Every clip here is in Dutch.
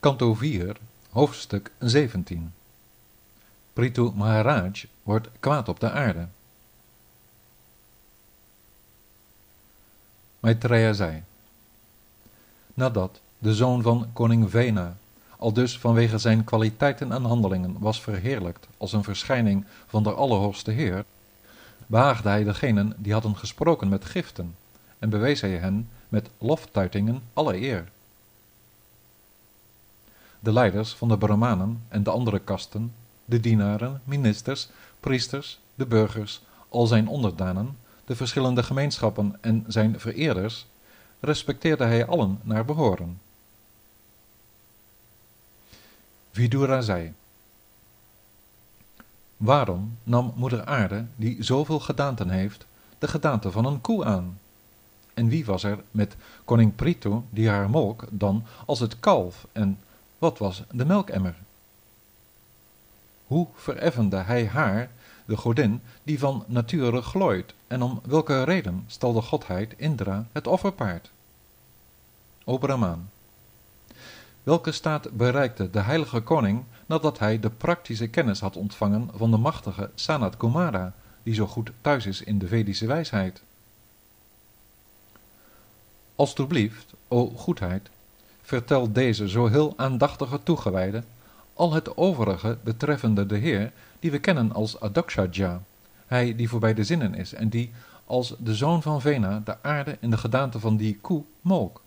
Kanto 4, hoofdstuk 17 Prithu Maharaj wordt kwaad op de aarde. Maitreya zei, nadat de zoon van koning Vena al dus vanwege zijn kwaliteiten en handelingen was verheerlijkt als een verschijning van de Allerhoogste Heer, behaagde hij degenen die hadden gesproken met giften en bewees hij hen met loftuitingen alle eer. De leiders van de Brahmanen en de andere kasten, de dienaren, ministers, priesters, de burgers, al zijn onderdanen, de verschillende gemeenschappen en zijn vereerders, respecteerde hij allen naar behoren. Vidura zei, Waarom nam moeder aarde, die zoveel gedaanten heeft, de gedaante van een koe aan? En wie was er met koning Prithu, die haar molk, dan als het kalf, en wat was de melkemmer? Hoe vereffende hij haar, de godin, die van nature glooit, en om welke reden stal de godheid Indra het offerpaard? O Brahmaan, welke staat bereikte de heilige koning nadat hij de praktische kennis had ontvangen van de machtige Sanat Kumara, die zo goed thuis is in de Vedische wijsheid? Alsjeblieft, o goedheid, vertel deze zo heel aandachtige toegewijde al het overige betreffende de Heer, die we kennen als Adakshaja, hij die voorbij de zinnen is en die als de zoon van Vena de aarde in de gedaante van die koe molk.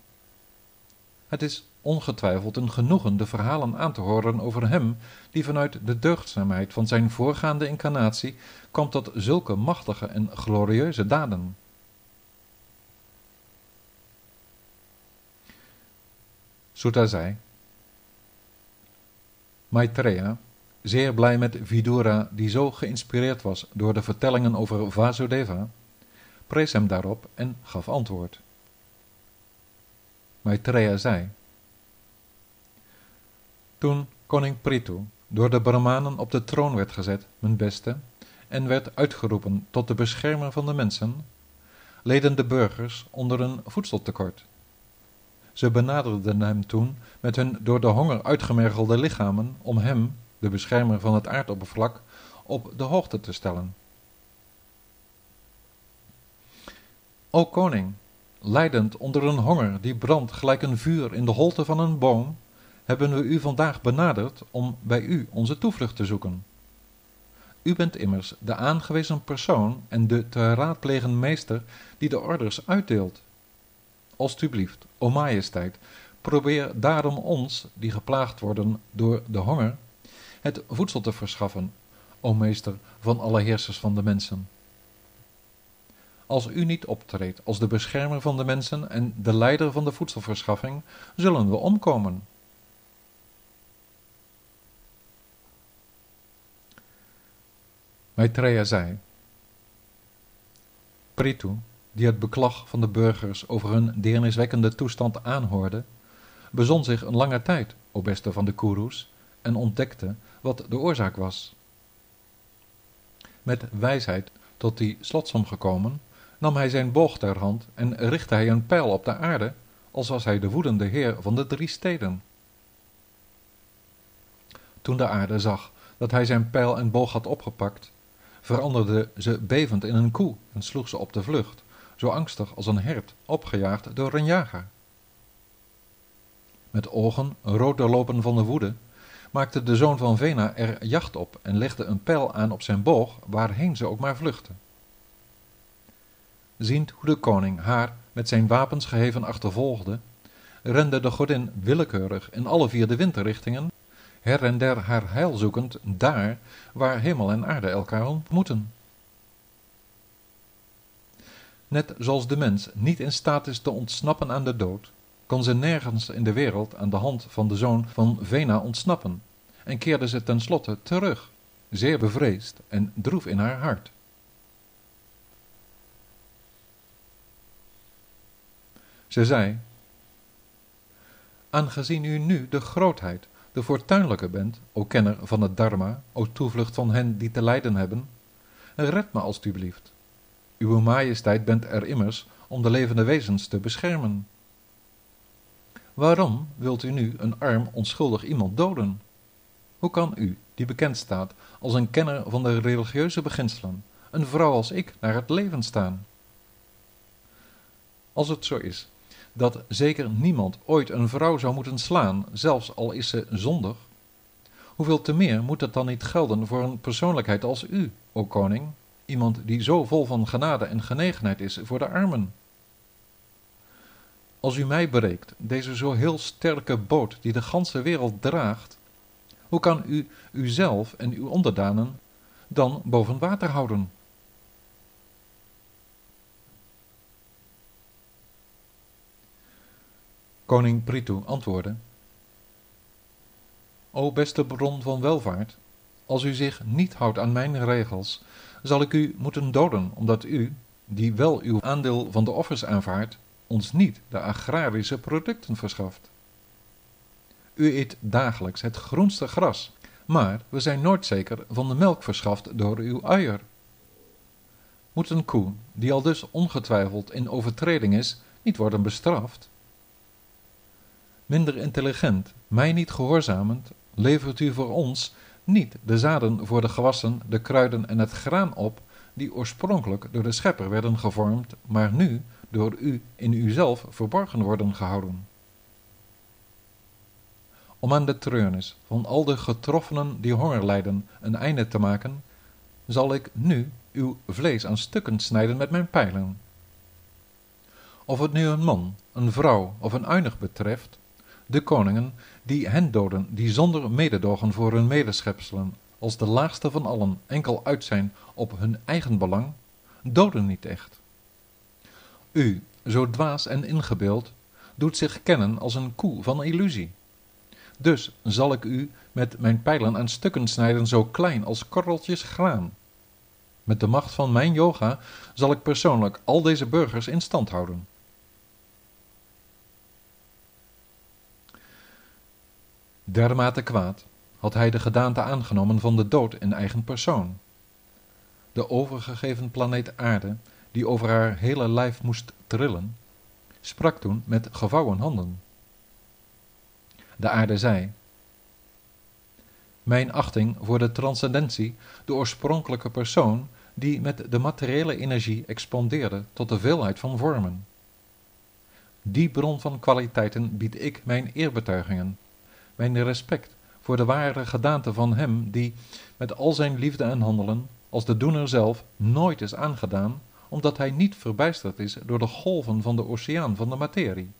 Het is ongetwijfeld een genoegen de verhalen aan te horen over hem, die vanuit de deugdzaamheid van zijn voorgaande incarnatie kwam tot zulke machtige en glorieuze daden. Sutta zei, Maitreya, zeer blij met Vidura die zo geïnspireerd was door de vertellingen over Vasudeva, prees hem daarop en gaf antwoord. Maitreya zei, Toen koning Prithu door de Brahmanen op de troon werd gezet, mijn beste, en werd uitgeroepen tot de beschermer van de mensen, leden de burgers onder een voedseltekort. Ze benaderden hem toen met hun door de honger uitgemergelde lichamen om hem, de beschermer van het aardoppervlak, op de hoogte te stellen. O koning, leidend onder een honger die brandt gelijk een vuur in de holte van een boom, hebben we u vandaag benaderd om bij u onze toevlucht te zoeken. U bent immers de aangewezen persoon en de te raadplegen meester die de orders uitdeelt. Alsjeblieft, o majesteit, probeer daarom ons, die geplaagd worden door de honger, het voedsel te verschaffen, o meester van alle heersers van de mensen. Als u niet optreedt als de beschermer van de mensen en de leider van de voedselverschaffing, zullen we omkomen. Maitreya zei, Prithu, die het beklag van de burgers over hun deerniswekkende toestand aanhoorde, bezon zich een lange tijd, o beste van de Kurus, en ontdekte wat de oorzaak was. Met wijsheid tot die slotsom gekomen, nam hij zijn boog ter hand en richtte hij een pijl op de aarde, als was hij de woedende heer van de drie steden. Toen de aarde zag dat hij zijn pijl en boog had opgepakt, veranderde ze bevend in een koe en sloeg ze op de vlucht, zo angstig als een hert, opgejaagd door een jager. Met ogen rood doorlopen van de woede, maakte de zoon van Vena er jacht op en legde een pijl aan op zijn boog, waarheen ze ook maar vluchtte. Ziend hoe de koning haar met zijn wapens geheven achtervolgde, rende de godin willekeurig in alle vier de windrichtingen, her en der haar heil zoekend daar waar hemel en aarde elkaar ontmoeten. Net zoals de mens niet in staat is te ontsnappen aan de dood, kon ze nergens in de wereld aan de hand van de zoon van Vena ontsnappen, en keerde ze tenslotte terug, zeer bevreesd en droef in haar hart. Ze zei, aangezien u nu de grootheid, de fortuinlijke bent, o kenner van het dharma, o toevlucht van hen die te lijden hebben, red me alstublieft. Uwe majesteit bent er immers om de levende wezens te beschermen. Waarom wilt u nu een arm onschuldig iemand doden? Hoe kan u, die bekend staat als een kenner van de religieuze beginselen, een vrouw als ik naar het leven staan? Als het zo is dat zeker niemand ooit een vrouw zou moeten slaan, zelfs al is ze zondig, hoeveel te meer moet het dan niet gelden voor een persoonlijkheid als u, o koning, iemand die zo vol van genade en genegenheid is voor de armen? Als u mij bereikt, deze zo heel sterke boot die de ganse wereld draagt, hoe kan u uzelf en uw onderdanen dan boven water houden? Koning Prithu antwoordde, O beste bron van welvaart, als u zich niet houdt aan mijn regels, zal ik u moeten doden, omdat u, die wel uw aandeel van de offers aanvaardt, ons niet de agrarische producten verschaft. U eet dagelijks het groenste gras, maar we zijn nooit zeker van de melk verschaft door uw uier. Moet een koe, die al dus ongetwijfeld in overtreding is, niet worden bestraft? Minder intelligent, mij niet gehoorzamend, levert u voor ons niet de zaden voor de gewassen, de kruiden en het graan op, die oorspronkelijk door de schepper werden gevormd, maar nu door u in uzelf verborgen worden gehouden. Om aan de treurnis van al de getroffenen die honger lijden een einde te maken, zal ik nu uw vlees aan stukken snijden met mijn pijlen. Of het nu een man, een vrouw of een uinig betreft, de koningen die hen doden, die zonder mededogen voor hun medeschepselen, als de laagste van allen, enkel uit zijn op hun eigen belang, doden niet echt. U, zo dwaas en ingebeeld, doet zich kennen als een koe van illusie. Dus zal ik u met mijn pijlen aan stukken snijden zo klein als korreltjes graan. Met de macht van mijn yoga zal ik persoonlijk al deze burgers in stand houden. Dermate kwaad had hij de gedaante aangenomen van de dood in eigen persoon. De overgegeven planeet aarde, die over haar hele lijf moest trillen, sprak toen met gevouwen handen. De aarde zei, Mijn achting voor de transcendentie, de oorspronkelijke persoon, die met de materiële energie expandeerde tot de veelheid van vormen. Die bron van kwaliteiten bied ik mijn eerbetuigingen, mijn respect voor de ware gedaante van hem die met al zijn liefde en handelen, als de doener zelf, nooit is aangedaan, omdat hij niet verbijsterd is door de golven van de oceaan van de materie.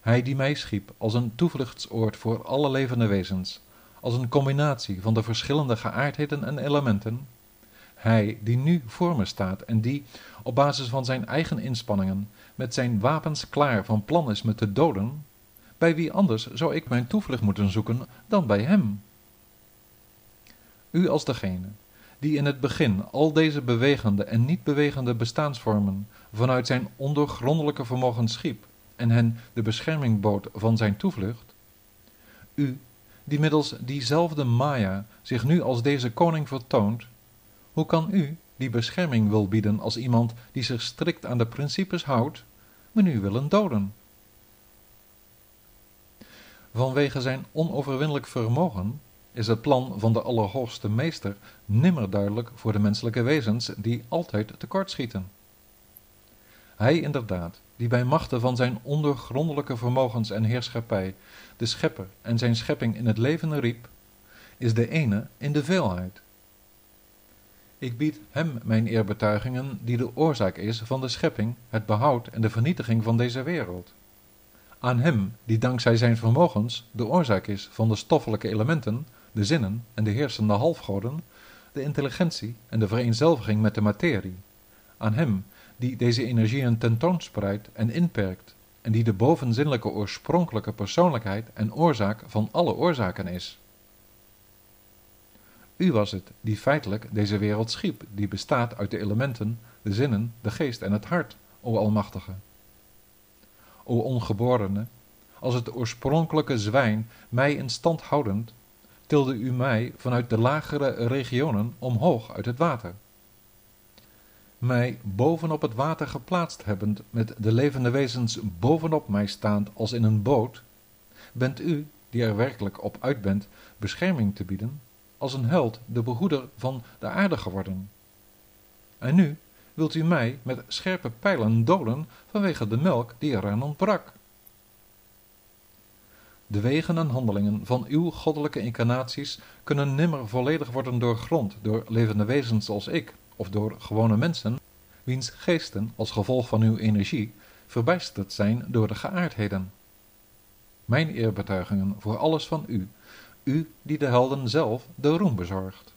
Hij die mij schiep als een toevluchtsoord voor alle levende wezens, als een combinatie van de verschillende geaardheden en elementen, hij die nu voor me staat en die, op basis van zijn eigen inspanningen, met zijn wapens klaar van plan is me te doden, bij wie anders zou ik mijn toevlucht moeten zoeken dan bij hem? U als degene die in het begin al deze bewegende en niet bewegende bestaansvormen vanuit zijn ondoorgrondelijke vermogen schiep en hen de bescherming bood van zijn toevlucht, u die middels diezelfde Maya zich nu als deze koning vertoont, hoe kan u, die bescherming wil bieden als iemand die zich strikt aan de principes houdt, me nu willen doden? Vanwege zijn onoverwinnelijk vermogen is het plan van de Allerhoogste Meester nimmer duidelijk voor de menselijke wezens die altijd tekortschieten. Hij inderdaad, die bij machten van zijn ondergrondelijke vermogens en heerschappij de schepper en zijn schepping in het leven riep, is de ene in de veelheid. Ik bied hem mijn eerbetuigingen die de oorzaak is van de schepping, het behoud en de vernietiging van deze wereld aan hem die dankzij zijn vermogens de oorzaak is van de stoffelijke elementen, de zinnen en de heersende halfgoden, de intelligentie en de vereenzelviging met de materie, aan hem die deze energieën tentoonspreidt en inperkt, en die de bovenzinnelijke oorspronkelijke persoonlijkheid en oorzaak van alle oorzaken is. U was het die feitelijk deze wereld schiep, die bestaat uit de elementen, de zinnen, de geest en het hart, o Almachtige o ongeborene, als het oorspronkelijke zwijn mij in stand houdend, tilde u mij vanuit de lagere regionen omhoog uit het water. mij bovenop het water geplaatst hebbend met de levende wezens bovenop mij staand als in een boot, bent u, die er werkelijk op uit bent, bescherming te bieden, als een held de behoeder van de aarde geworden. En nu wilt u mij met scherpe pijlen doden vanwege de melk die eraan ontbrak. De wegen en handelingen van uw goddelijke incarnaties kunnen nimmer volledig worden doorgrond door levende wezens als ik, of door gewone mensen, wiens geesten als gevolg van uw energie verbijsterd zijn door de geaardheden. Mijn eerbetuigingen voor alles van u, u die de helden zelf de roem bezorgt.